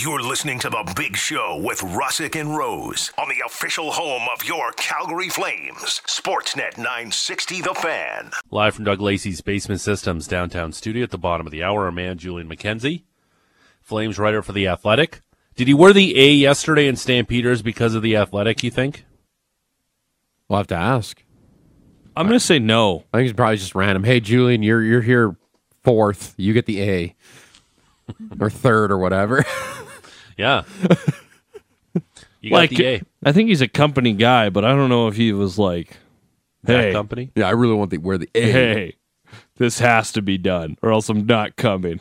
You're listening to The Big Show with Russick and Rose on the official home of your Calgary Flames, Sportsnet 960 The Fan. Live from Doug Lacey's Basement Systems downtown studio at the bottom of the hour, our man Julian McKenzie, Flames writer for The Athletic. Did he wear the A yesterday in Stampeders because of The Athletic, you think? We'll have to ask. I'm going to say no. I think it's probably just random. Hey, Julian, you're you're here fourth. You get the A, or third, or whatever. Yeah. You got like, the A. I think he's a company guy, but I don't know if he was like, That hey, company. yeah, I really want the wear the A. hey, this has to be done, or else I'm not coming.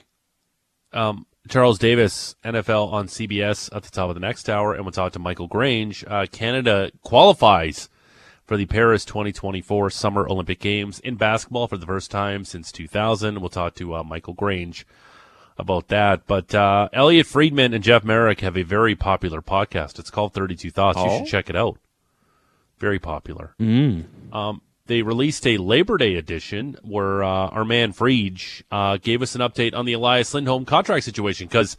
Um, Charles Davis, NFL on CBS at the top of the next hour, and we'll talk to Michael Grange. Uh, Canada qualifies for the Paris 2024 Summer Olympic Games in basketball for the first time since 2000. We'll talk to uh, Michael Grange about that. But uh, Elliotte Friedman and Jeff Marek have a very popular podcast. It's called 32 Thoughts. You Oh? should check it out. Very popular. Um, they released a Labor Day edition where uh, our man Friedge uh, gave us an update on the Elias Lindholm contract situation. Because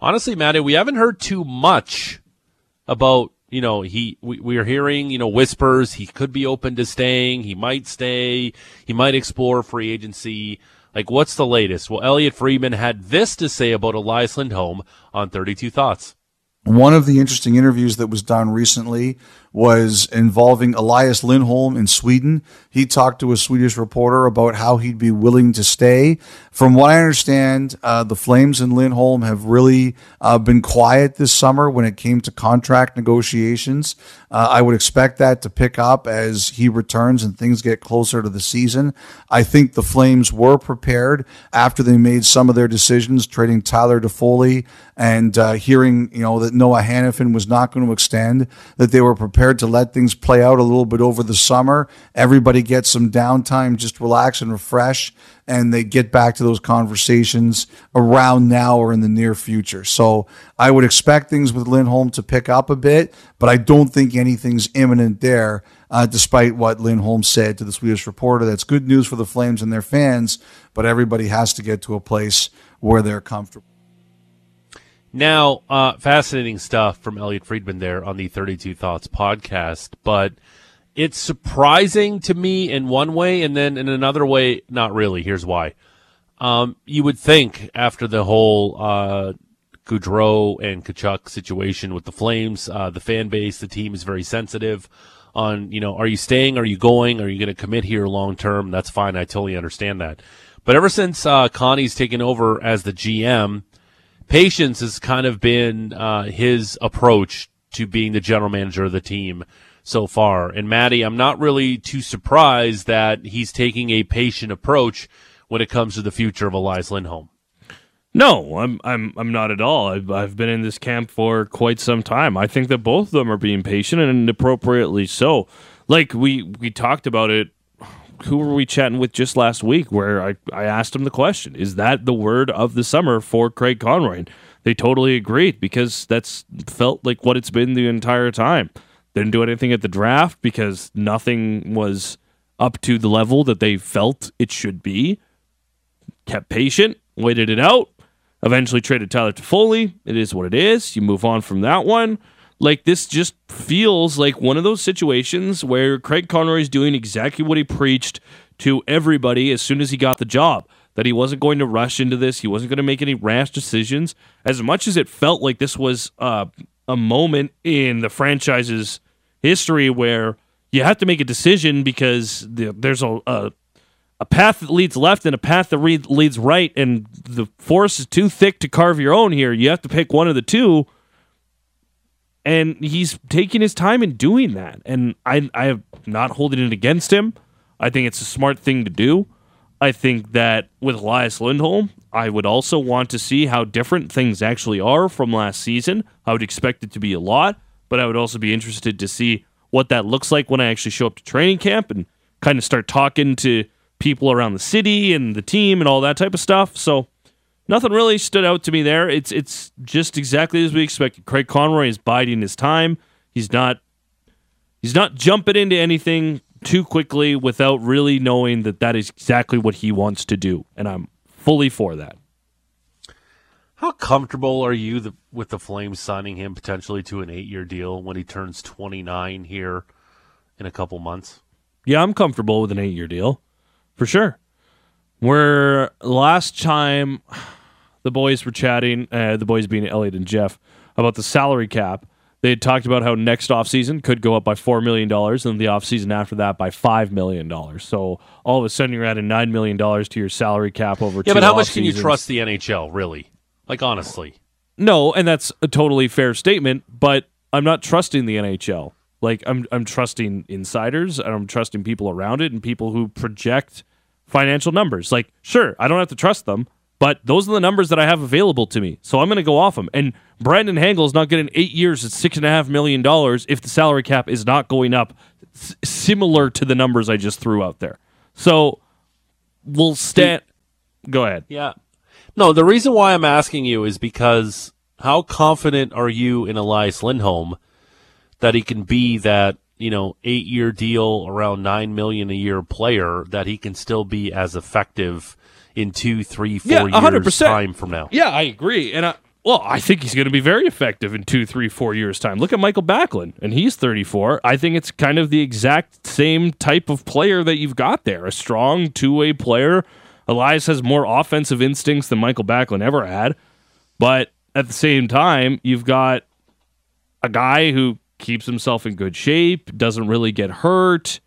honestly, Matty, we haven't heard too much about you know he we, we are hearing you know whispers he could be open to staying he might stay he might explore free agency like what's the latest? Well elliotte friedman had this to say about elias lindholm on 32 thoughts. One of the interesting interviews that was done recently was involving Elias Lindholm in Sweden. He talked to a Swedish reporter about how he'd be willing to stay. From what I understand, uh, the Flames and Lindholm have really uh, been quiet this summer when it came to contract negotiations. Uh, I would expect that to pick up as he returns and things get closer to the season. I think the Flames were prepared after they made some of their decisions, trading Tyler Toffoli and uh, hearing you know that Noah Hanifin was not going to extend, that they were prepared to let things play out a little bit over the summer. Everybody gets some downtime, just relax and refresh, and they get back to those conversations around now or in the near future. So I would expect things with Lindholm to pick up a bit, but I don't think anything's imminent there. Uh, despite what Lindholm said to the Swedish reporter, that's good news for the Flames and their fans, but everybody has to get to a place where they're comfortable. Now, uh, fascinating stuff from Elliotte Friedman there on the 32 Thoughts podcast, but it's surprising to me in one way, and then in another way, not really. Here's why. Um, you would think after the whole uh, Gaudreau and Tkachuk situation with the Flames, uh, the fan base, the team is very sensitive on, you know, are you staying? Are you going? Are you going to commit here long term? That's fine. I totally understand that. But ever since uh, Connie's taken over as the GM, patience has kind of been uh, his approach to being the general manager of the team so far. And Maddie, I'm not really too surprised that he's taking a patient approach when it comes to the future of Elias Lindholm. No, I'm I'm I'm not at all. I've I've been in this camp for quite some time. I think that both of them are being patient and appropriately so. Like we we talked about it. Who were we chatting with just last week? Where I I asked him the question: Is that the word of the summer for Craig Conroy? And they totally agreed because that's felt like what it's been the entire time. Didn't do anything at the draft because nothing was up to the level that they felt it should be. Kept patient, waited it out, eventually traded Tyler Toffoli. It is what it is. You move on from that one. Like this just feels like one of those situations where Craig Conroy is doing exactly what he preached to everybody as soon as he got the job. That he wasn't going to rush into this. He wasn't going to make any rash decisions. As much as it felt like this was uh, a moment in the franchise's history where you have to make a decision because the, there's a, a a path that leads left and a path that re- leads right, and the forest is too thick to carve your own here. You have to pick one of the two. And he's taking his time in doing that. And I, I am not holding it against him. I think it's a smart thing to do. I think that with Elias Lindholm, I would also want to see how different things actually are from last season. I would expect it to be a lot, but I would also be interested to see what that looks like when I actually show up to training camp and kind of start talking to people around the city and the team and all that type of stuff. So nothing really stood out to me there. It's it's just exactly as we expected. Craig Conroy is biding his time. He's not he's not jumping into anything too quickly without really knowing that that is exactly what he wants to do, and I'm fully for that. How comfortable are you the, with the Flames signing him potentially to an eight-year deal when he turns 29 here in a couple months? Yeah, I'm comfortable with an eight year deal for sure. Where last time the boys were chatting, uh, the boys being Elliotte and Jeff, about the salary cap, they had talked about how next offseason could go up by $4 million and the offseason after that by $5 million. So all of a sudden you're adding $9 million to your salary cap over Yeah, but how much can you trust the NHL, really? Like, honestly. No, and that's a totally fair statement, but I'm not trusting the NHL. Like I'm I'm trusting insiders and I'm trusting people around it and people who project financial numbers. Like, sure, I don't have to trust them, but those are the numbers that I have available to me. So I'm gonna go off them. And Brandon Hagel is not getting eight years at six and a half million dollars if the salary cap is not going up s- similar to the numbers I just threw out there. So we'll stand go ahead. Yeah. No, the reason why I'm asking you is because how confident are you in Elias Lindholm that he can be that, you know, eight year deal around nine million a year player that he can still be as effective in two, three, four Yeah, years 100%. time from now? Yeah, I agree. And I, well, I think he's going to be very effective in two, three, four years' time. Look at Michael Backlund, and he's 34. I think it's kind of the exact same type of player that you've got there a strong two way player. Elias has more offensive instincts than Michael Backlund ever had. But at the same time, you've got a guy who keeps himself in good shape, doesn't really get hurt,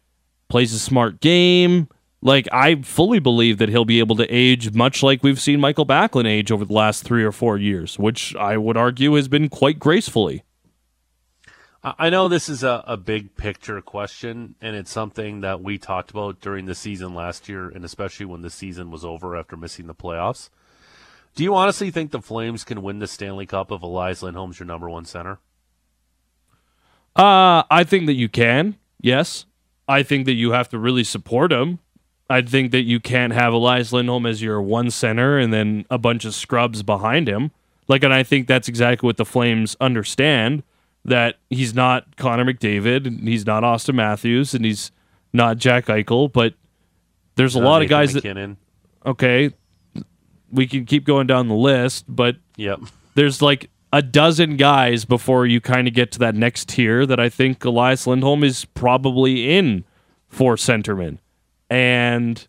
plays a smart game. Like I fully believe that he'll be able to age much like we've seen Michael Backlund age over the last three or four years, which I would argue has been quite gracefully. I know this is a, a big picture question, and it's something that we talked about during the season last year, and especially when the season was over after missing the playoffs. Do you honestly think the Flames can win the Stanley Cup if Elias Lindholm's your number one center? Uh, I think that you can. Yes, I think that you have to really support him. I think that you can't have Elias Lindholm as your one center and then a bunch of scrubs behind him. Like, and I think that's exactly what the Flames understand that he's not Connor McDavid, and he's not Auston Matthews, and he's not Jack Eichel, but there's a Not lot of Nathan guys that MacKinnon. okay, we can keep going down the list, but Yep. there's like a dozen guys before you kind of get to that next tier that I think Elias Lindholm is probably in for centerman. And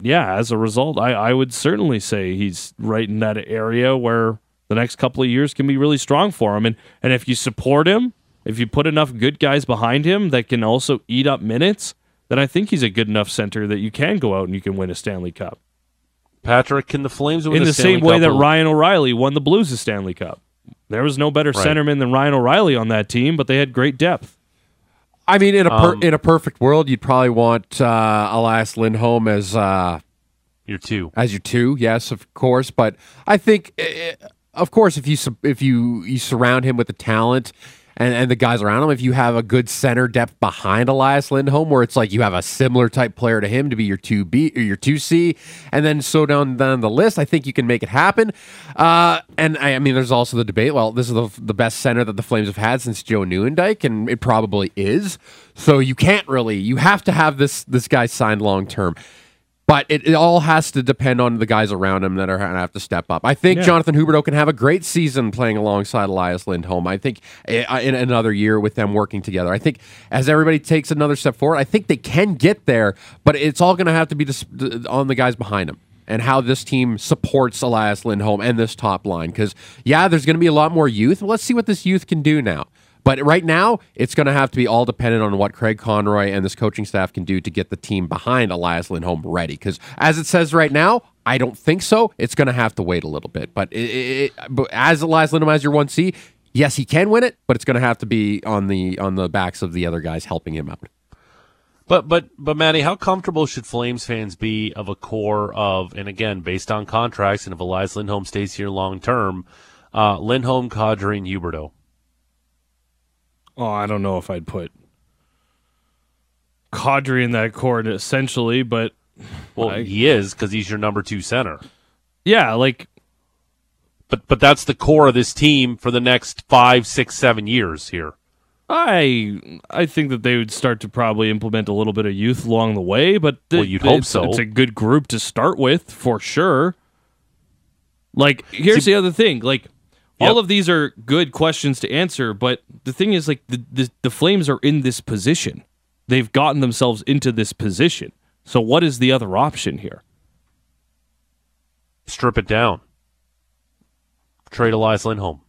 yeah, as a result, I, I would certainly say he's right in that area where the next couple of years can be really strong for him. And and if you support him, if you put enough good guys behind him that can also eat up minutes, then I think he's a good enough center that you can go out and you can win a Stanley Cup Patrick, can the Flames win in the same way Cup that al- Ryan O'Reilly won the Blues a Stanley Cup. There was no better Right. centerman than Ryan O'Reilly on that team, but they had great depth. I mean, in a per- Um, in a perfect world, you'd probably want uh, Elias Lindholm as uh, You're two. as your two, yes, of course. But I think, eh, of course, if you if you you surround him with the talent and, and the guys around him, if you have a good center depth behind Elias Lindholm, where it's like you have a similar type player to him to be your two B or your two C, and then so down down the list, I think you can make it happen. Uh, and I, I mean, there's also the debate. Well, this is the the best center that the Flames have had since Joe Nieuwendyk, and it probably is. So you can't really. You have to have this this guy signed long term. But it, it all has to depend on the guys around him that are going to have to step up. I think Yeah. Jonathan Huberdeau can have a great season playing alongside Elias Lindholm. I think uh, in another year with them working together. I think as everybody takes another step forward, I think they can get there, but it's all going to have to be on the guys behind him and how this team supports Elias Lindholm and this top line. Because, yeah, there's going to be a lot more youth. Let's see what this youth can do now. But right now, it's going to have to be all dependent on what Craig Conroy and this coaching staff can do to get the team behind Elias Lindholm ready. Because as it says right now, I don't think so. It's going to have to wait a little bit. But, it, it, as Elias Lindholm as your one C, yes, he can win it, but it's going to have to be on the on the backs of the other guys helping him out. But but but Manny, how comfortable should Flames fans be of a core of, and again, based on contracts, and if Elias Lindholm stays here long term, uh, Lindholm, Kadri, and Huberdeau. Oh, I don't know if I'd put Kadri in that core essentially, but Well, I- he is because he's your number two center. yeah, like But but that's the core of this team for the next five, six, seven years here. I I think that they would start to probably implement a little bit of youth along the way, but Well, you'd hope so. It's a good group to start with for sure. Like, here's See- the other thing. Like, Yep. all of these are good questions to answer, but the thing is, like, the, the the Flames are in this position. They've gotten themselves into this position. So, what is the other option here? Strip it down. Trade Elias Lindholm.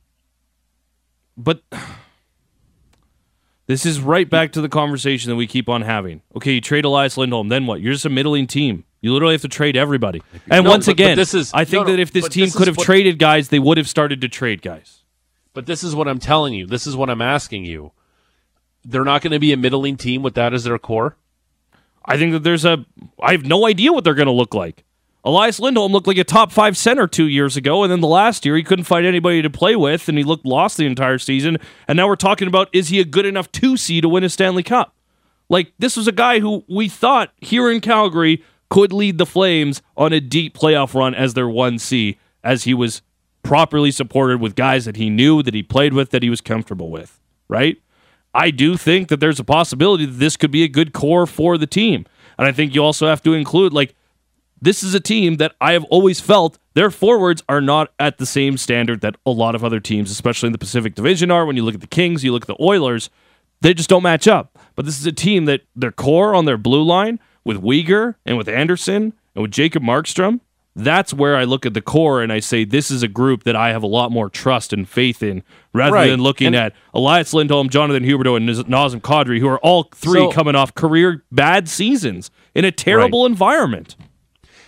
But this is right back to the conversation that we keep on having. Okay, you trade Elias Lindholm, then what? You're just a middling team. You literally have to trade everybody. And No, once but- but again, this is- I think no, no, that if this team this could have what- traded guys, they would have started to trade guys. But this is what I'm telling you. This is what I'm asking you. They're not going to be a middling team with that as their core. I think that there's a. I have no idea what they're going to look like. Elias Lindholm looked like a top five center two years ago, and then the last year he couldn't find anybody to play with, and he looked lost the entire season. And now we're talking about is he a good enough two C to win a Stanley Cup? Like this was a guy who we thought here in Calgary could lead the Flames on a deep playoff run as their one C, as he was properly supported with guys that he knew, that he played with, that he was comfortable with. Right? I do think that there's a possibility that this could be a good core for the team. And I think you also have to include like this is a team that I have always felt their forwards are not at the same standard that a lot of other teams, especially in the Pacific Division, are. When you look at the Kings, you look at the Oilers, they just don't match up. But this is a team that their core on their blue line with Weegar and with Andersson and with Jacob Markstrom, that's where I look at the core and I say this is a group that I have a lot more trust and faith in rather Right. than looking And- at Elias Lindholm, Jonathan Huberdeau, and Naz- Nazem Kadri, who are all three So- coming off career bad seasons in a terrible environment.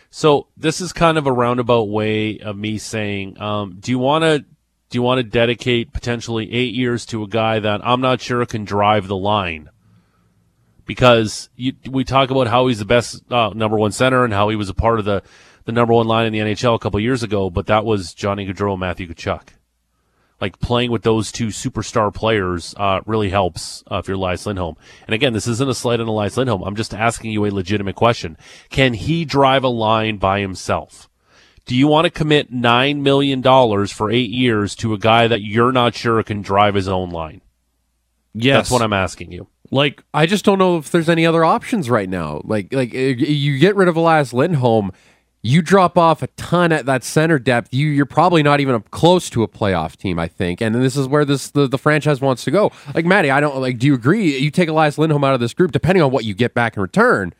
So this is kind of a roundabout way of me saying, um, do you want to do you want to dedicate potentially eight years to a guy that I'm not sure can drive the line? Because you, we talk about how he's the best uh, number one center and how he was a part of the, the number one line in the NHL a couple years ago, but that was Johnny Gaudreau and Matthew Tkachuk. Like playing with those two superstar players uh, really helps uh, if you're Elias Lindholm. And again, this isn't a slight on Elias Lindholm. I'm just asking you a legitimate question. Can he drive a line by himself? Do you want to commit $9 million for eight years to a guy that you're not sure can drive his own line? Yes. That's what I'm asking you. Like. I just don't know if there's any other options right now. Like like uh, you get rid of Elias Lindholm, you drop off a ton at that center depth. You you're probably not even close to a playoff team, I think. And this is where this the, the franchise wants to go. Like Maddie, I don't like do you agree you take Elias Lindholm out of this group depending on what you get back in return?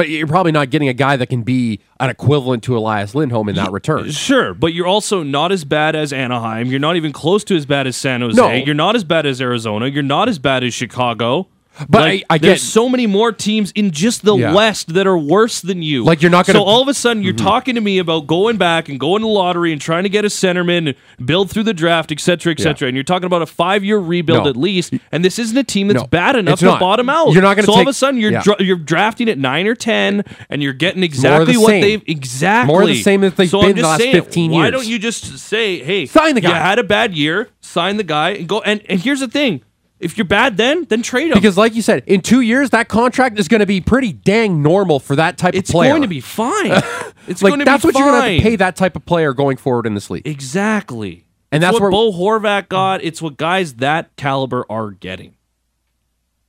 But you're probably not getting a guy that can be an equivalent to Elias Lindholm in that return. Sure, but you're also not as bad as Anaheim. You're not even close to as bad as San Jose. No. You're not as bad as Arizona. You're not as bad as Chicago. But Like, I- I there's get- so many more teams in just the Yeah. West that are worse than you. Like, you're not gonna- Mm-hmm. So all of a sudden, you're talking to me about going back and going to the lottery and trying to get a centerman and build through the draft, et cetera, et Yeah. cetera. And you're talking about a five year rebuild No. at least. And this isn't a team that's No, bad enough to bottom out. You're not gonna So all of a sudden, you're Yeah. dra- you're drafting at nine or ten, and you're getting the exactly what same. they've exactly More the same as they've so been the last saying, 15 years. Why don't you just say, hey, Sign the You guy. had a bad year, sign the guy, and go. And, and here's the thing: if you're bad, then then trade him Because, like you said, in two years, that contract is going to be pretty dang normal for that type it's of player. It's going to be fine. It's like going to that's what you're going to have to pay that type of player going forward in this league. exactly. And It's that's what where- Bo Horvat got. It's what guys that caliber are getting.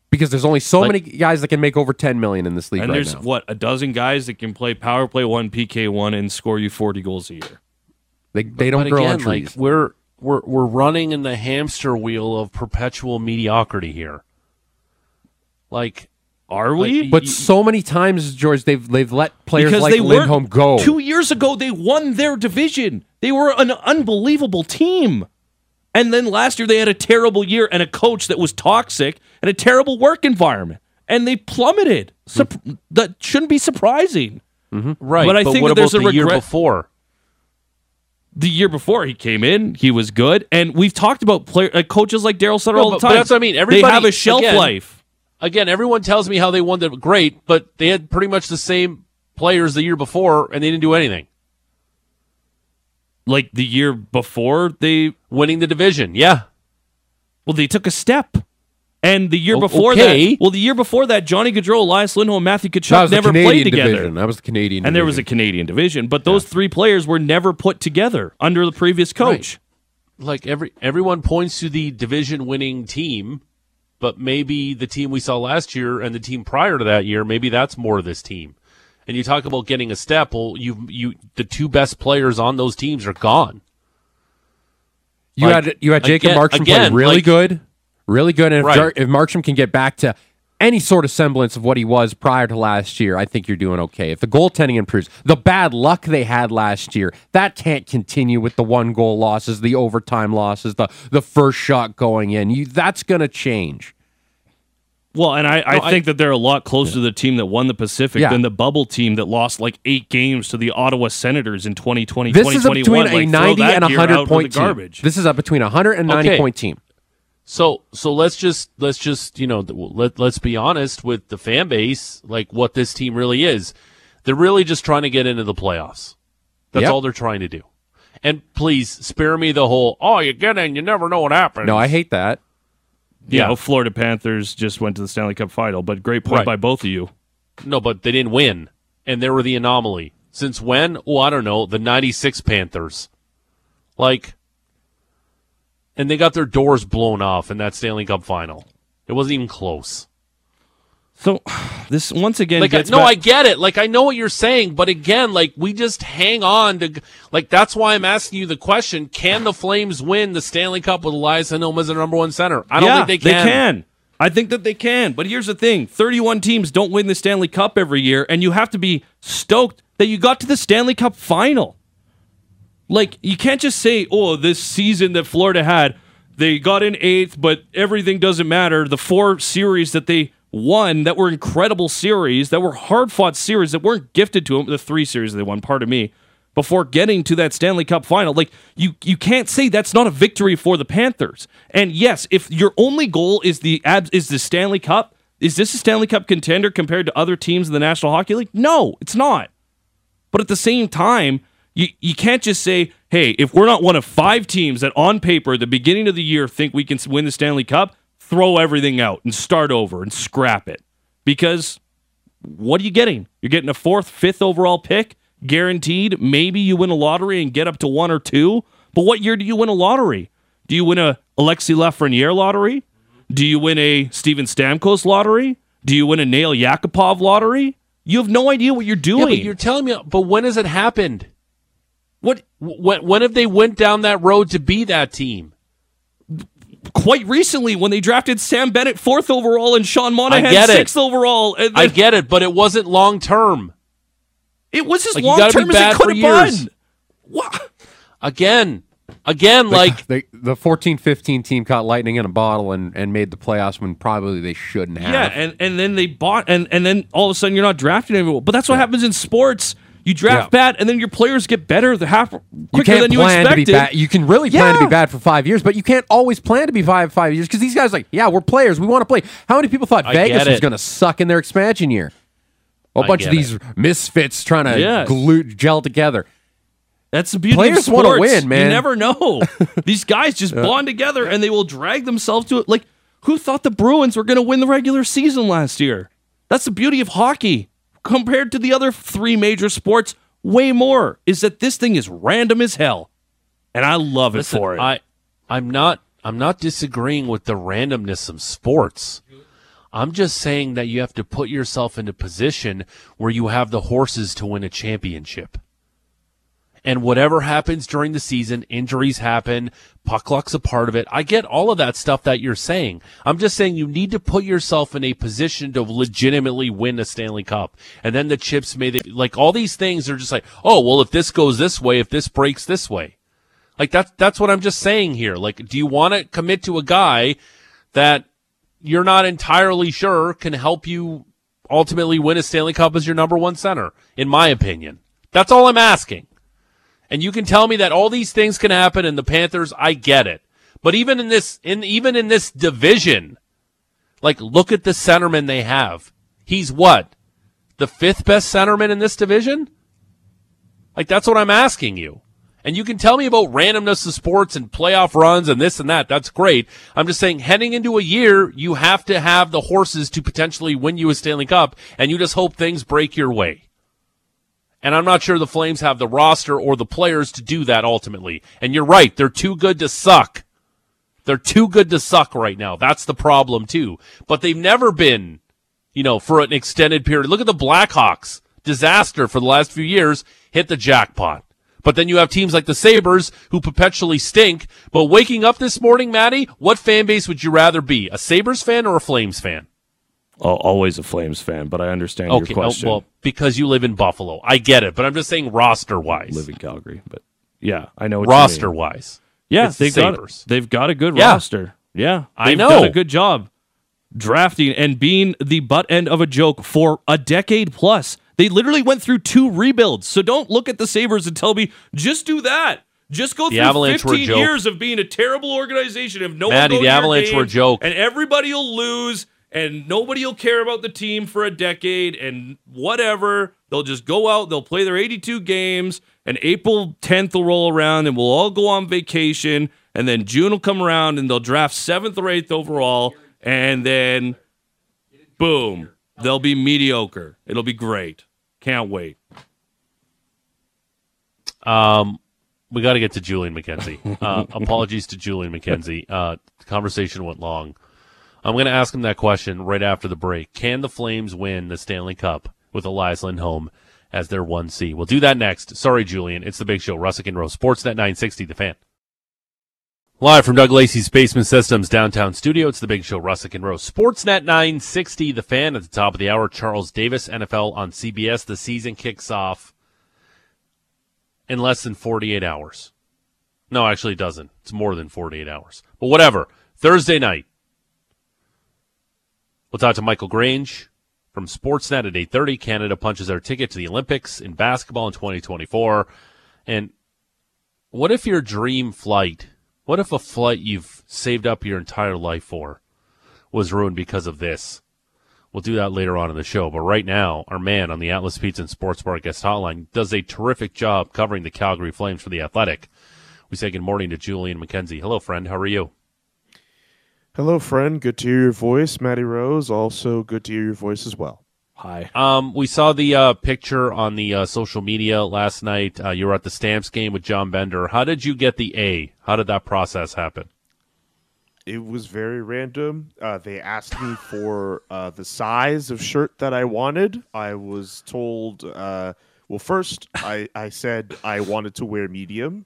Because there's only so Like- many guys that can make over 10 million in this league And right there's now. what a dozen guys that can play power play one, PK one, and score you 40 goals a year. They, they don't but grow again, on trees. like we're we're we're running in the hamster wheel of perpetual mediocrity here. Like Are we? Like, but y- so many times, George, they've they've let players because like they Lindholm weren't- go. Two years ago, they won their division. They were an unbelievable team. And then last year, they had a terrible year and a coach that was toxic and a terrible work environment. And they plummeted. Sup- mm-hmm. that shouldn't be surprising. Mm-hmm. right, But I think what that about there's a the year regret- before? The year before he came in, he was good. And we've talked about player, uh, coaches like Darryl Sutter No, all the but- but time. that's what I mean. they Everybody- have a shelf again- life. Again, everyone tells me how they won the great, but they had pretty much the same players the year before, and they didn't do anything. Like the year before, they Winning the division, yeah. Well, they took a step. And the year O- before okay. that, well, the year before that, Johnny Gaudreau, Elias Lindholm, Matthew Tkachuk never Canadian played together. division. That was the Canadian And there was a. Canadian division, but those three players were never put together under the previous coach. Like every everyone points to the division winning team, but maybe the team we saw last year and the team prior to that year, maybe that's more of this team. and you talk about getting a step. Well, you you the two best players on those teams are gone. You Like, had you had Jacob again- Markstrom again, play really like- good, really good. And if, Right. If Markstrom can get back to any sort of semblance of what he was prior to last year, I think you're doing okay. If the goaltending improves, the bad luck they had last year that can't continue with the one goal losses, the overtime losses, the the first shot going in. You that's going to change. Well, and I, I No, I- think that they're a lot closer to the team that won the Pacific Yeah. than the bubble team that lost like eight games to the Ottawa Senators in 2020, This is a 2021. between a Like, throw 90 and a 100 point team. garbage. This is a between a 100 and 90 Okay. point team. So so let's just let's just you know let let's be honest with the fan base, like what this team really is. They're really just trying to get into the playoffs. That's Yep. all they're trying to do. And please spare me the whole oh you get in, you never know what happens. No, I hate that. you Yeah. know, Florida Panthers just went to the Stanley Cup final, but great point Right. by both of you. No, but they didn't win, and they were the anomaly. Since when? Oh, I don't know. The '96 Panthers, like, and they got their doors blown off in that Stanley Cup final. It wasn't even close. So this once again Like, no, back- I get it. Like, I know what you're saying, but again, like, we just hang on to, like, that's why I'm asking you the question: Can the Flames win the Stanley Cup with Elias Lindholm as their number one center? I don't yeah, think they can. They can. I think that they can. But here's the thing 31 teams don't win the Stanley Cup every year, and you have to be stoked that you got to the Stanley Cup final. Like, you can't just say, oh, this season that Florida had, they got in eighth, but everything doesn't matter. The four series that they won that were incredible series, that were hard fought series, that weren't gifted to them, the three series they won, pardon me, before getting to that Stanley Cup final. Like, you, you can't say that's not a victory for the Panthers. And yes, if your only goal is the abs is the Stanley Cup, is this a Stanley Cup contender compared to other teams in the National Hockey League? No, it's not. But at the same time, you, you can't just say, hey, if we're not one of five teams that on paper the beginning of the year think we can win the Stanley Cup, throw everything out and start over and scrap it. Because what are you getting? You're getting a fourth, fifth overall pick, guaranteed. Maybe you win a lottery and get up to one or two. But what year do you win a lottery? Do you win a Alexis Lafreniere lottery? Do you win a Steven Stamkos lottery? Do you win a Nail Yakupov lottery? You have no idea what you're doing. Yeah, but you're telling me. But when has it happened? What When when have they went down that road to be that team? quite recently when they drafted Sam Bennett fourth overall and Sean Monahan get it. sixth overall. And I get it, but it wasn't long term. it was as Like, long term as bad it could have years. been. What? Again, again, like They, the 14-15 team caught lightning in a bottle and, and made the playoffs when probably they shouldn't have. Yeah, and, and then they bought and and then all of a sudden you're not drafting anyone. But that's what happens in sports. You draft Yeah. bad, and then your players get better the half quicker you can't than you plan to be expected. bad. You can really plan to be bad for five years, but you can't always plan to be five five years because these guys like, yeah, we're players. We want to play. How many people thought I Vegas was going to suck in their expansion year? A I bunch of these misfits trying to Yeah. glue gel together. That's the beauty Players of sports. win, man. You never know. These guys just bond together and they will drag themselves to it. Like, who thought the Bruins were going to win the regular season last year? That's the beauty of hockey compared to the other three major sports. Way more is that this thing is random as hell, and I love it listen, for it. I, I'm not, I'm not disagreeing with the randomness of sports. I'm just saying that you have to put yourself in a position where you have the horses to win a championship. And whatever happens during the season, injuries happen, puck luck's a part of it. I get all of that stuff that you're saying. I'm just saying you need to put yourself in a position to legitimately win a Stanley Cup. And then the chips may, like all these things are just like, oh, well, if this goes this way, if this breaks this way. Like that's, that's what I'm just saying here. Like, do you want to commit to a guy that you're not entirely sure can help you ultimately win a Stanley Cup as your number one center, in my opinion? That's all I'm asking. And you can tell me that all these things can happen in the Panthers, I get it. But even in this in even in this division, like look at the centerman they have. He's what? The fifth best centerman in this division? Like that's what I'm asking you. And you can tell me about randomness of sports and playoff runs and this and that. That's great. I'm just saying heading into a year, you have to have the horses to potentially win you a Stanley Cup and you just hope things break your way. And I'm not sure the Flames have the roster or the players to do that ultimately. And you're right, they're too good to suck. They're too good to suck right now. That's the problem too. But they've never been, you know, for an extended period. Look at the Blackhawks. disaster for the last few years, hit the jackpot. But then you have teams like the Sabres who perpetually stink. But waking up this morning, Maddie, what fan base would you rather be? A Sabres fan or a Flames fan? Al- Always a Flames fan, but I understand Okay, your oh, question. well, because you live in Buffalo. I get it, but I'm just saying roster wise. live in Calgary, but yeah, I know what you Roster wise. Yeah, they've got they've got a good Yeah. roster. Yeah, I they've know. done a good job drafting and being the butt end of a joke for a decade plus. They literally went through two rebuilds. So don't look at the Sabres and tell me just do that. Just go The through Avalanche 15 years of being a terrible organization. If no Maddie, one the Avalanche were a joke. and everybody will lose, and nobody will care about the team for a decade, and whatever. They'll just go out, they'll play their 82 games, and April 10th will roll around, and we'll all go on vacation, and then June will come around, and they'll draft seventh or eighth overall, and then boom, they'll be mediocre. It'll be great. Can't wait. Um, we got to get to Julian McKenzie. Uh, apologies to Julian McKenzie. Uh, the conversation went long. I'm going to ask him that question right after the break. Can the Flames win the Stanley Cup with Elias Lindholm as their 1C? We'll do that next. Sorry, Julian. It's the big show. Russick and Rose. Sportsnet 960, the fan. Live from Doug Lacey's Basement Systems downtown studio, it's the big show, Russick and Rose. Sportsnet 960, the fan. At the top of the hour, Charles Davis, NFL on CBS. The season kicks off in less than 48 hours. No, actually, it doesn't. It's more than 48 hours. But whatever. Thursday night. We'll talk to Michael Grange from Sportsnet at 8:30. Canada punches their ticket to the Olympics in basketball in 2024. And what if your dream flight, what if a flight you've saved up your entire life for was ruined because of this? We'll do that later on in the show. But right now, our man on the Atlas Pizza and Sports Bar guest hotline does a terrific job covering the Calgary Flames for the Athletic. We say good morning to Julian McKenzie. Hello, friend. How are you? Hello, friend. Good to hear your voice, Matty Rose. Also, good to hear your voice as well. Hi. Um, we saw the uh, picture on the uh, social media last night. Uh, you were at the Stamps game with John Bender. How did you get the A? How did that process happen? It was very random. Uh, they asked me for uh, the size of shirt that I wanted. I was told, uh, well, first I, I said I wanted to wear medium,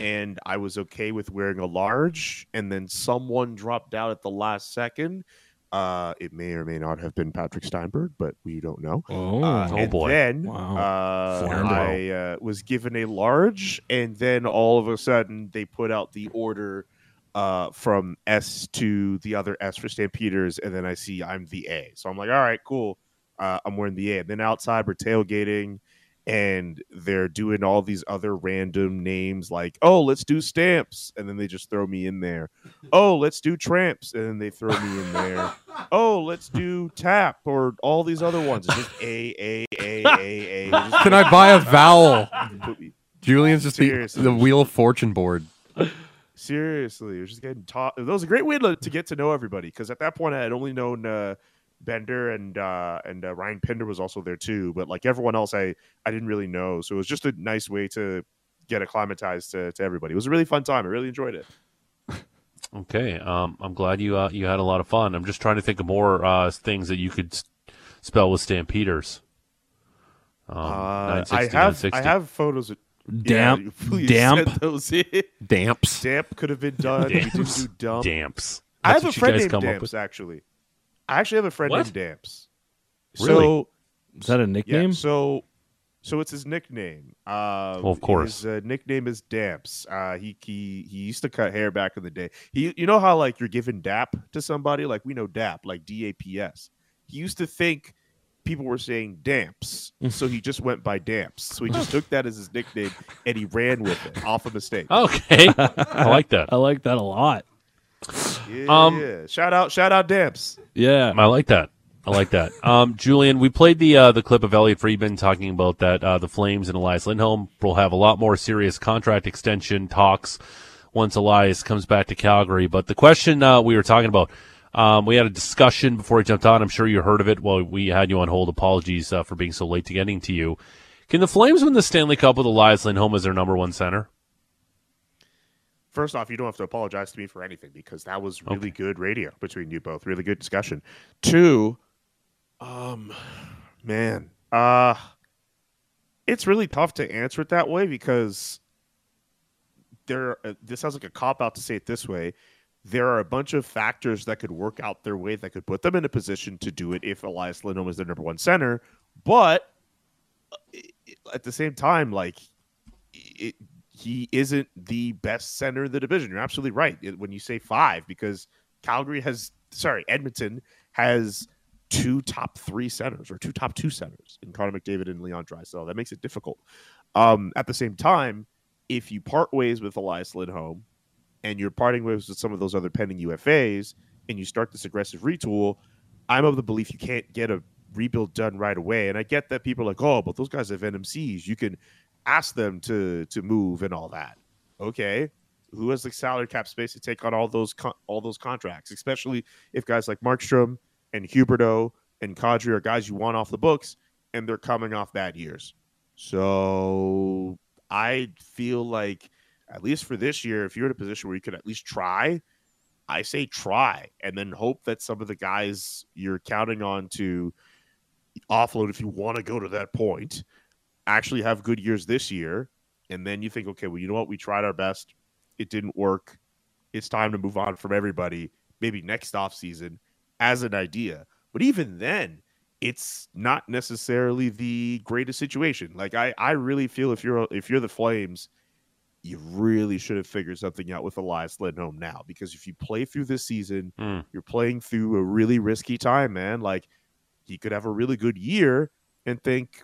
and I was okay with wearing a large. And then someone dropped out at the last second. Uh, it may or may not have been Patrick Steinberg, but we don't know. Oh, Uh, Oh, and boy. Then Wow. uh, I uh, was given a large, and then all of a sudden they put out the order uh, from S to the other S for Stampeders, and then I see I'm the A. So I'm like, all right, cool. Uh, I'm wearing the A. And then outside we're tailgating, and they're doing all these other random names like, oh, let's do stamps, and then they just throw me in there. Oh, let's do tramps, and then they throw me in there. Oh, let's do tap or all these other ones. It's just A A A A A. Can I buy a vowel? Julian's just the, Seriously. the Wheel of Fortune board. Seriously, it was just getting taught. That was a great way to, to get to know everybody because at that point I had only known uh, Bender and uh, and uh, Ryan Pinder was also there too, but like everyone else, I I didn't really know. So it was just a nice way to get acclimatized to, to everybody. It was a really fun time. I really enjoyed it. Okay, um, I'm glad you uh, you had a lot of fun. I'm just trying to think of more uh, things that you could s- spell with Stampeders. Um, Uh, I have I have photos. Of, Damp. Yeah, please damp. those in. Damps. Damp could have been done. We didn't Damps. do dump. Damps. I have a friend guys named come up Damps with. actually. I actually have a friend What? named Damps. Really? So Is that a Yeah, nickname? so so it's his nickname. Um, Well, of course. his uh, nickname is Damps. Uh, he he he used to cut hair back in the day. He you know how like you're giving DAP to somebody like we know DAP like D A P S. He used to think people were saying Damps, so he just went by Damps. So he just took that as his nickname and he ran with it off a mistake. Okay, I like that. I like that a lot. Yeah, um, yeah. shout out shout out Damps. Yeah. I like that. I like that. Um, Julian, we played the uh, the clip of Elliotte Friedman talking about that uh, the Flames and Elias Lindholm will have a lot more serious contract extension talks once Elias comes back to Calgary. But the question uh, we were talking about, um, we had a discussion before we jumped on. I'm sure you heard of it while we had you on hold. Apologies uh, for being so late to getting to you. Can the Flames win the Stanley Cup with Elias Lindholm as their number one center? First off, you don't have to apologize to me for anything because that was really good radio between you both. Really good discussion. Two, um, man, uh, It's really tough to answer it that way because there. Uh, this sounds like a cop out to say it this way. There are a bunch of factors that could work out their way that could put them in a position to do it if Elias Lindholm is their number one center. But uh, at the same time, like it, he isn't the best center in the division. You're absolutely right when you say five because Calgary has, sorry, Edmonton has two top three centers or two top two centers in Connor McDavid and Leon Draisaitl. That makes it difficult. Um, at the same time, if you part ways with Elias Lindholm and you're parting ways with some of those other pending UFAs and you start this aggressive retool, I'm of the belief you can't get a rebuild done right away. And I get that people are like, oh, but those guys have NMCs. You can ask them to to move and all that. Okay, who has the salary cap space to take on all those con- all those contracts, especially if guys like Markstrom and Huberdeau and Kadri are guys you want off the books, and they're coming off bad years. So I feel like at least for this year, if you're in a position where you could at least try, I say try, and then hope that some of the guys you're counting on to offload if you want to go to that point actually have good years this year, and then you think, okay, well, you know what? We tried our best. It didn't work. It's time to move on from everybody. Maybe next off season as an idea. But even then, it's not necessarily the greatest situation. Like I, I really feel if you're if you're the Flames, you really should have figured something out with Elias Lindholm now. Because if you play through this season, Mm. you're playing through a really risky time, man. Like he could have a really good year and think,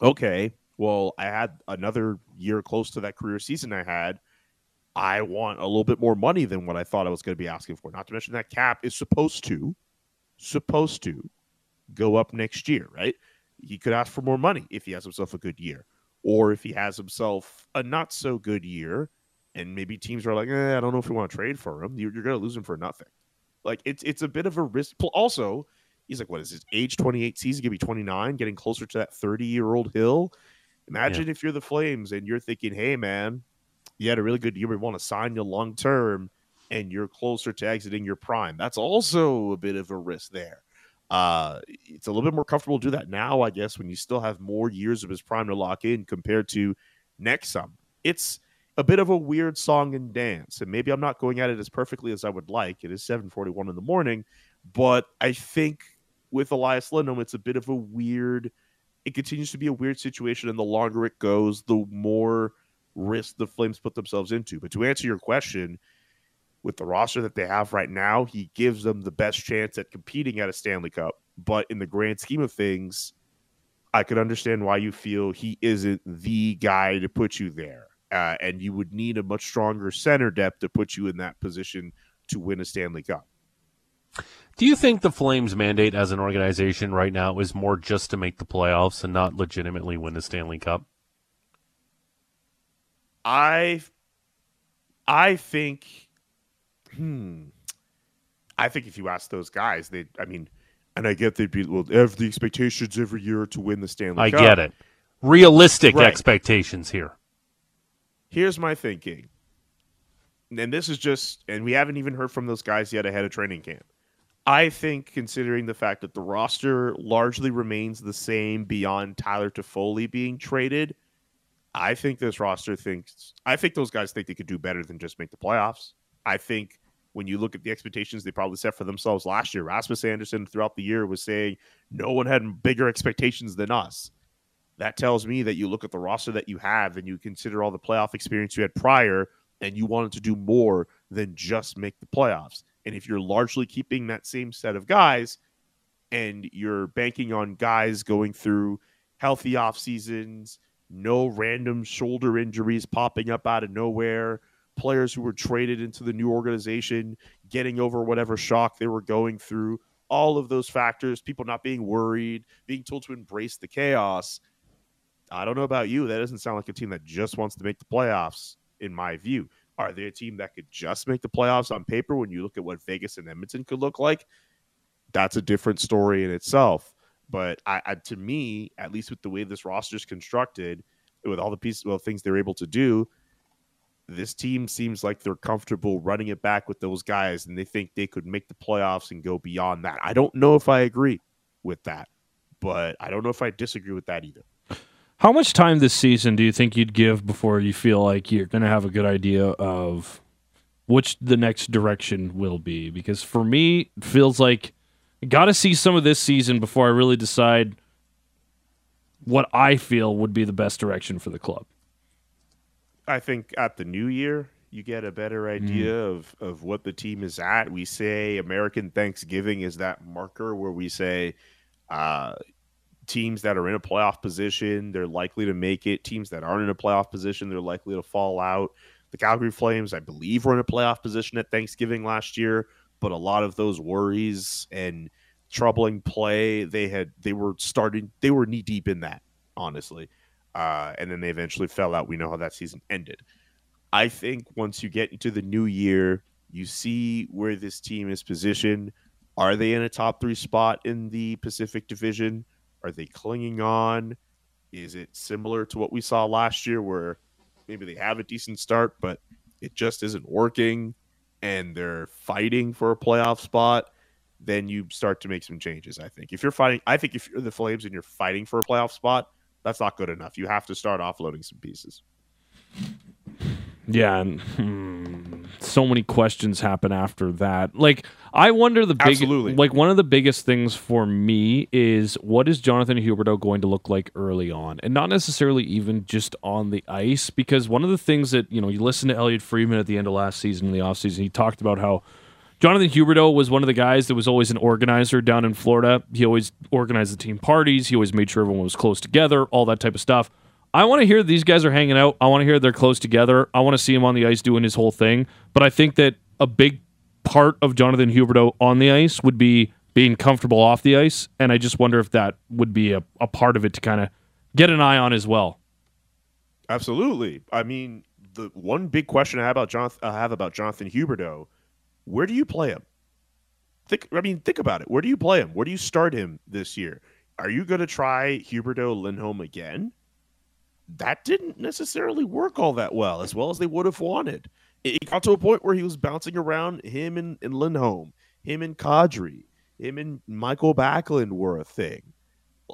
okay, well, I had another year close to that career season I had. I want a little bit more money than what I thought I was going to be asking for. Not to mention that cap is supposed to, supposed to go up next year, right? He could ask for more money if he has himself a good year, or if he has himself a not so good year, and maybe teams are like, eh, I don't know if we want to trade for him. You're, you're going to lose him for nothing. Like it's it's a bit of a risk. Also, he's like, what is his age? 28 season, gonna be 29, getting closer to that 30 year old hill. Imagine if you're the Flames and you're thinking, hey man, you had a really good year. We want to sign you long term, and you're closer to exiting your prime. That's also a bit of a risk there. Uh, it's a little bit more comfortable to do that now, I guess, when you still have more years of his prime to lock in compared to next summer. It's a bit of a weird song and dance, and maybe I'm not going at it as perfectly as I would like. It is 7:41 in the morning, but I think with Elias Lindholm, it's a bit of a weird. It continues to be a weird situation, and the longer it goes, the more risk the Flames put themselves into. But to answer your question, with the roster that they have right now, he gives them the best chance at competing at a Stanley Cup. But in the grand scheme of things, I could understand why you feel he isn't the guy to put you there. Uh, and you would need a much stronger center depth to put you in that position to win a Stanley Cup. Do you think the Flames' mandate as an organization right now is more just to make the playoffs and not legitimately win the Stanley Cup? I I think hmm I think if you ask those guys, they I mean and I get they'd be well have the expectations every year to win the Stanley I Cup. get it. Realistic Right. expectations here. Here's my thinking. And this is just and we haven't even heard from those guys yet ahead of training camp. I think considering the fact that the roster largely remains the same beyond Tyler Toffoli being traded, I think this roster thinks I think those guys think they could do better than just make the playoffs. I think when you look at the expectations they probably set for themselves last year, Rasmus Andersson throughout the year was saying no one had bigger expectations than us. That tells me that you look at the roster that you have and you consider all the playoff experience you had prior and you wanted to do more than just make the playoffs. And if you're largely keeping that same set of guys and you're banking on guys going through healthy off seasons, no random shoulder injuries popping up out of nowhere, players who were traded into the new organization getting over whatever shock they were going through, all of those factors, people not being worried, being told to embrace the chaos. I don't know about you. That doesn't sound like a team that just wants to make the playoffs, in my view. Are they a team that could just make the playoffs on paper when you look at what Vegas and Edmonton could look like? That's a different story in itself. But I, I, to me, at least with the way this roster is constructed, with all the pieces, well, things they're able to do, this team seems like they're comfortable running it back with those guys, and they think they could make the playoffs and go beyond that. I don't know if I agree with that, but I don't know if I disagree with that either. How much time this season do you think you'd give before you feel like you're going to have a good idea of which the next direction will be? Because for me, it feels like I got to see some of this season before I really decide what I feel would be the best direction for the club. I think at the new year, you get a better idea Mm. of, of what the team is at. We say American Thanksgiving is that marker where we say uh, teams that are in a playoff position, they're likely to make it. Teams that aren't in a playoff position, they're likely to fall out. The Calgary Flames, I believe, were in a playoff position at Thanksgiving last year, but a lot of those worries and troubling play, they had they were starting they were knee deep in that, honestly. Uh, and then they eventually fell out. We know how that season ended. I think once you get into the new year, you see where this team is positioned. Are they in a top three spot in the Pacific Division? Are they clinging on? Is it similar to what we saw last year where maybe they have a decent start, but it just isn't working and they're fighting for a playoff spot? Then you start to make some changes, I think. If you're fighting, I think if you're the Flames and you're fighting for a playoff spot, that's not good enough. You have to start offloading some pieces. Yeah, and hmm, so many questions happen after that. Like, I wonder the big, Absolutely. like one of the biggest things for me is what is Jonathan Huberdeau going to look like early on, and not necessarily even just on the ice. Because one of the things that you know, you listen to Elliotte Friedman at the end of last season in the offseason, he talked about how Jonathan Huberdeau was one of the guys that was always an organizer down in Florida. He always organized the team parties. He always made sure everyone was close together, all that type of stuff. I want to hear these guys are hanging out. I want to hear they're close together. I want to see him on the ice doing his whole thing. But I think that a big part of Jonathan Huberdeau on the ice would be being comfortable off the ice. And I just wonder if that would be a, a part of it to kind of get an eye on as well. Absolutely. I mean, the one big question I have about Jonathan, I have about Jonathan Huberdeau, where do you play him? Think. I mean, think about it. Where do you play him? Where do you start him this year? Are you going to try Huberdeau Lindholm again? That didn't necessarily work all that well, as well as they would have wanted. It got to a point where he was bouncing around him and, and Lindholm, him and Kadri, him and Michael Backlund were a thing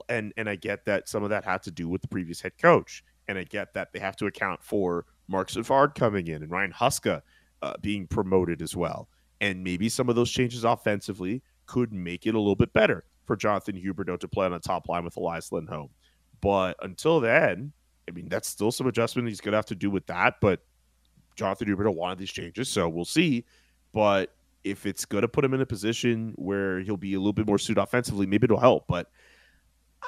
and and I get that some of that had to do with the previous head coach, and I get that they have to account for Marc Savard coming in and Ryan Huska uh, being promoted as well, and maybe some of those changes offensively could make it a little bit better for Jonathan Huberdeau to play on the top line with Elias Lindholm. But until then, I mean, that's still some adjustment he's going to have to do with that. But Jonathan Huberdeau wanted these changes, so we'll see. But if it's going to put him in a position where he'll be a little bit more suited offensively, maybe it'll help. But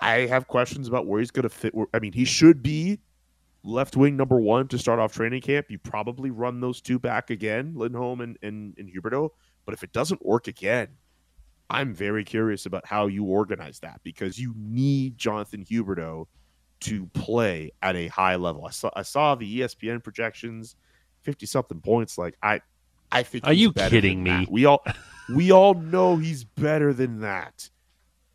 I have questions about where he's going to fit. I mean, he should be left wing number one to start off training camp. You probably run those two back again, Lindholm and, and, and Huberdeau. But if it doesn't work again, I'm very curious about how you organize that because you need Jonathan Huberdeau to play at a high level. I saw I saw the ESPN projections, fifty something points. Like I, I think. Are you kidding me? that. We all, we all know he's better than that.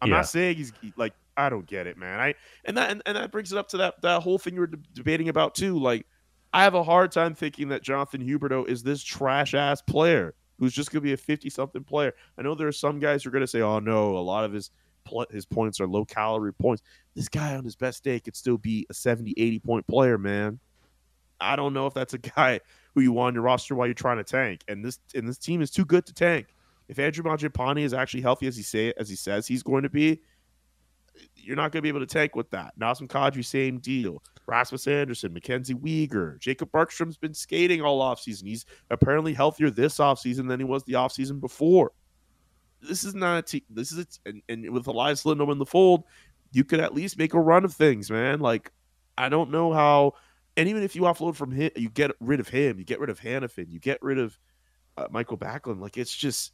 I'm Yeah. not saying he's like I don't get it, man. I and that and, and that brings it up to that that whole thing you were de- debating about too. Like I have a hard time thinking that Jonathan Huberdeau is this trash ass player who's just going to be a 50 something player. I know there are some guys who are going to say, "Oh no, a lot of his pl- his points are low calorie points." This guy on his best day could still be a 70, 80 point player, man. I don't know if that's a guy who you want on your roster while you're trying to tank. And this and this team is too good to tank. If Andrew Mangiapane is actually healthy as he say as he says he's going to be, you're not going to be able to tank with that. Nazem Kadri, same deal. Rasmus Andersson, Mackenzie Weegar, Jacob Barkstrom's been skating all offseason. He's apparently healthier this offseason than he was the offseason before. This is not a team. This is a t- and, and with Elias Lindholm in the fold, you could at least make a run of things, man. Like I don't know how. And even if you offload from him, you get rid of him. You get rid of Hanifin. You get rid of uh, Michael Backlund. Like it's just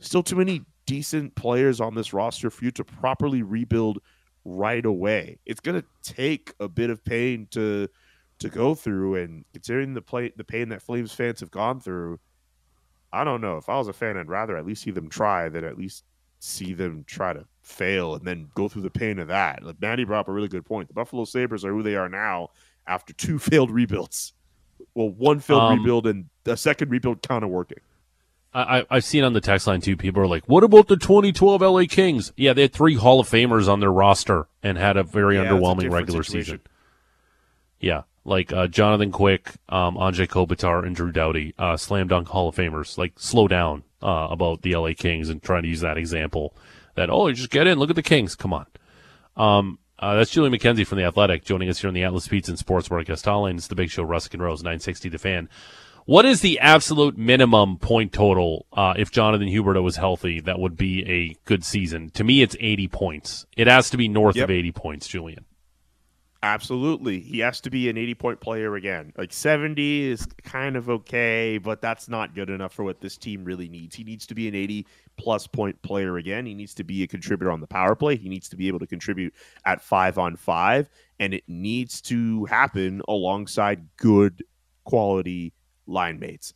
still too many decent players on this roster for you to properly rebuild right away. It's going to take a bit of pain to to go through, and considering the play the pain that Flames fans have gone through, I don't know. If I was a fan, I'd rather at least see them try than at least see them try to fail and then go through the pain of that. Like Mandy brought up a really good point. The Buffalo Sabres are who they are now after two failed rebuilds. Well, one failed Um, rebuild and the second rebuild kind of working. I, I- I've seen on the text line too. People are like, "What about the 2012 LA Kings?" Yeah, they had three Hall of Famers on their roster and had a very Yeah, it's a underwhelming regular situation. season. Yeah, like uh, Jonathan Quick, um, Anze Kopitar, and Drew Doughty, uh, slam dunk Hall of Famers. Like, slow down uh, about the LA Kings and trying to use that example. That oh, you just get in, look at the Kings. Come on. Um, uh, that's Julian McKenzie from the Athletic joining us here on the Atlas Pizza and Sports Broadcast Hotline. It's the Big Show, Rusk and Rose, 960 The Fan. What is the absolute minimum point total uh, if Jonathan Huberdeau was healthy that would be a good season? To me, it's 80 points. It has to be north Yep. of 80 points, Julian. Absolutely. He has to be an 80 point player again. Like 70 is kind of okay, but that's not good enough for what this team really needs. He needs to be an 80 plus point player again. He needs to be a contributor on the power play. He needs to be able to contribute at five on five, and it needs to happen alongside good quality line mates.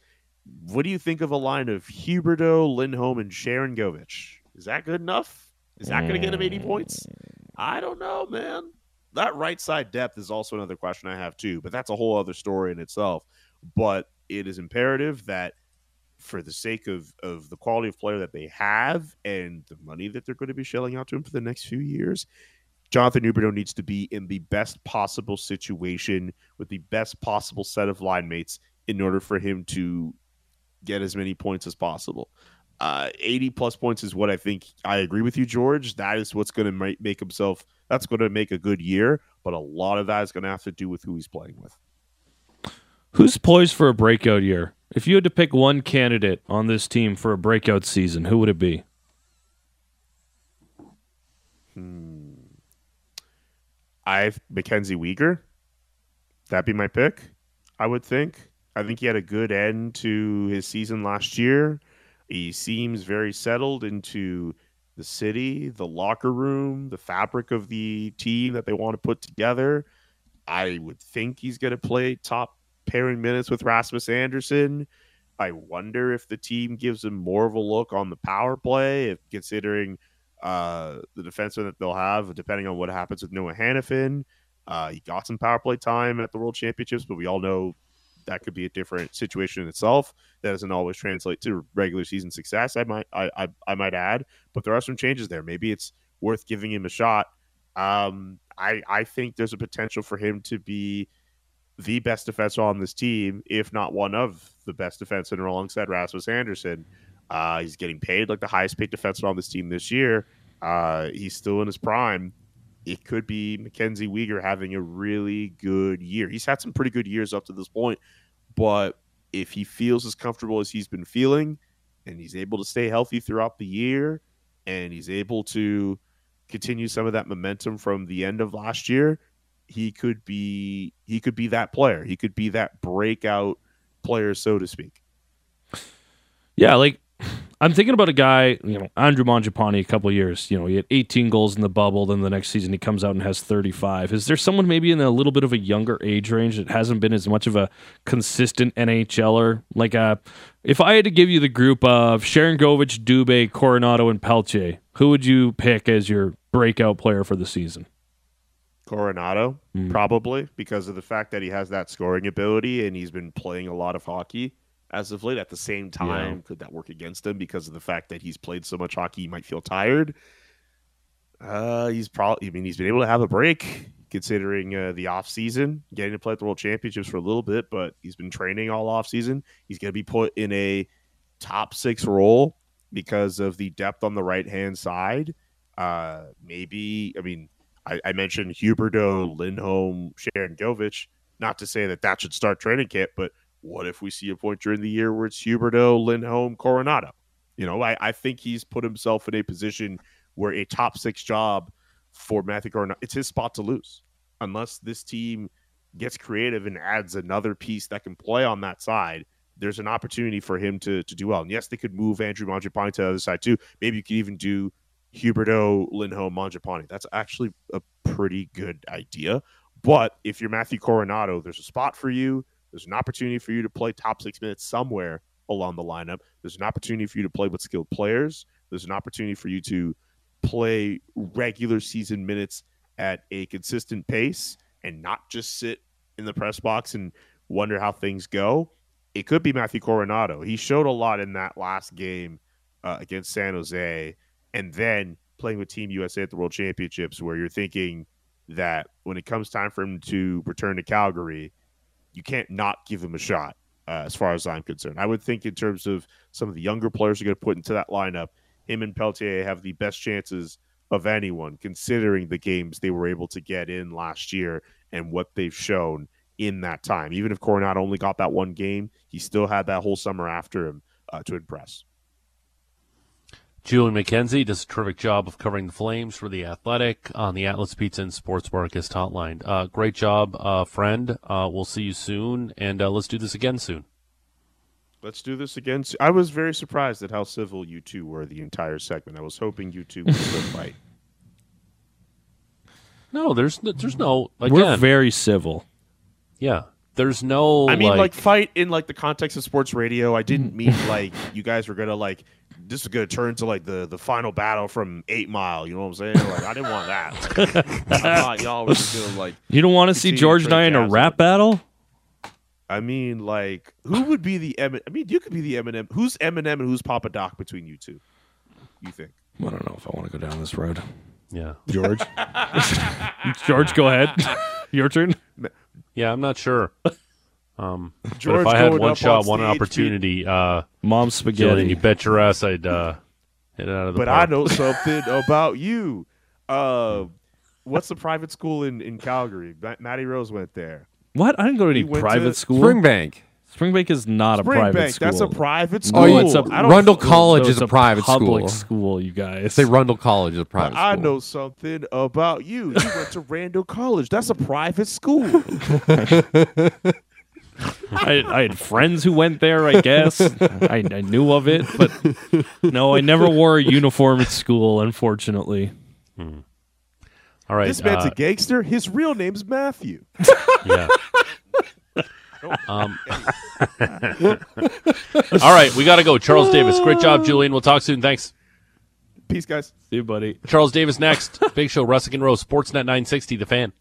What do you think of a line of Huberdeau, Lindholm, and Sharangovich? Is that good enough? Is that going to get him 80 points? Mm. I don't know, man that right side depth is also another question I have too, but that's a whole other story in itself. But it is imperative that for the sake of of the quality of player that they have and the money that they're going to be shelling out to him for the next few years, Jonathan Huberdeau needs to be in the best possible situation with the best possible set of line mates in order for him to get as many points as possible. Uh, 80 plus points is what I think. I agree with you, George. That is what's going to make, himself. That's going to make a good year, but a lot of that is going to have to do with who he's playing with. Who's poised for a breakout year? If you had to pick one candidate on this team for a breakout season, who would it be? Hmm. I've Mackenzie Weegar. That'd be my pick. I would think. I think he had a good end to his season last year. He seems very settled into the city, the locker room, the fabric of the team that they want to put together. I would think he's going to play top pairing minutes with Rasmus Andersson. I wonder if the team gives him more of a look on the power play, if considering uh, the defenseman that they'll have, depending on what happens with Noah Hanifin. Uh, he got some power play time at the World Championships, but we all know that could be a different situation in itself. That doesn't always translate to regular season success. I might, I, I, I might add, but there are some changes there. Maybe it's worth giving him a shot. Um, I, I think there's a potential for him to be the best defenseman on this team, if not one of the best defensemen alongside Rasmus Andersson. Uh, he's getting paid like the highest paid defenseman on this team this year. Uh, he's still in his prime. It could be Mackenzie Weegar having a really good year. He's had some pretty good years up to this point, but if he feels as comfortable as he's been feeling, and he's able to stay healthy throughout the year, and he's able to continue some of that momentum from the end of last year, he could be he could be that player. He could be that breakout player, so to speak. Yeah, like I'm thinking about a guy, you know, Andrew Mangiapane a couple years. You know, he had 18 goals in the bubble. Then the next season he comes out and has 35. Is there someone maybe in a little bit of a younger age range that hasn't been as much of a consistent NHLer? Like, uh, if I had to give you the group of Sharangovich, Dubé, Coronato, and Pelletier, who would you pick as your breakout player for the season? Coronato, Mm. probably because of the fact that he has that scoring ability and he's been playing a lot of hockey as of late. At the same time, could that work against him because of the fact that he's played so much hockey, he might feel tired? Uh, he's probably. I mean, he's been able to have a break considering uh, the off season, getting to play at the World Championships for a little bit, but he's been training all off season. He's going to be put in a top six role because of the depth on the right hand side. Uh, maybe. I mean, I, I mentioned Huberdeau, Lindholm, Sharangovich. Not to say that that should start training camp, but what if we see a point during the year where it's Huberdeau, Lindholm, Coronato? You know, I, I think he's put himself in a position where a top six job for Matthew Coronato, it's his spot to lose. Unless this team gets creative and adds another piece that can play on that side, there's an opportunity for him to, to do well. And yes, they could move Andrew Mangiapane to the other side too. Maybe you could even do Huberdeau, Lindholm, Mangiapane. That's actually a pretty good idea. But if you're Matthew Coronato, there's a spot for you. There's an opportunity for you to play top six minutes somewhere along the lineup. There's an opportunity for you to play with skilled players. There's an opportunity for you to play regular season minutes at a consistent pace and not just sit in the press box and wonder how things go. It could be Matthew Coronato. He showed a lot in that last game uh, against San Jose, and then playing with Team USA at the World Championships, where you're thinking that when it comes time for him to return to Calgary, you can't not give him a shot. Uh, as far as I'm concerned, I would think in terms of some of the younger players are going to put into that lineup, him and Pelletier have the best chances of anyone, considering the games they were able to get in last year and what they've shown in that time. Even if Coronato only got that one game, he still had that whole summer after him uh, to impress. Julian McKenzie does a terrific job of covering the Flames for the Athletic on the Atlas Pizza and Sports Bar guest hotline. Uh, great job, uh, friend. Uh, we'll see you soon, and uh, let's do this again soon. Let's do this again. I was very surprised at how civil you two were the entire segment. I was hoping you two would fight. No, there's no, there's no again. We're very civil. yeah, there's no. I mean, like, like fight in like the context of sports radio. I didn't mean like you guys were gonna like this is gonna turn to like the the final battle from Eight Mile. You know what I'm saying? Like I didn't want that. Like, I thought y'all were just gonna like. You don't want to see George to and I in a rap battle? I mean, like who would be the Emin? I mean, you could be the Eminem. Who's Eminem and who's Papa Doc between you two? You think? I don't know if I want to go down this road. yeah, George, George, go ahead. Your turn. yeah. I'm not sure. Um, but if I had one shot, on one stage, opportunity, uh, Mom Julian, spaghetti. you bet your ass I'd uh, hit it out of the But park. I know something about you. Uh, what's the private school in in Calgary? Ma- Matty Rose went there. What? I didn't go to any He private to school. Springbank. Springbank is not a private Springbank. school. That's a private school. Oh, it's a I don't- Rundle College No, is it's a private public school. school. You guys. Say Rundle College is a private school. I know something about you. You went to Rundle College. That's a private school. I, I had friends who went there. I guess I, I knew of it, but no, I never wore a uniform at school. Unfortunately, All right, this man's uh, a gangster. His real name's Matthew. yeah. um, all right, we got to go. Charles Davis, great job, Julian. We'll talk soon. Thanks. Peace, guys. see you, buddy. Charles Davis next. Big Show, Russick and Rose, Sportsnet 960, The Fan.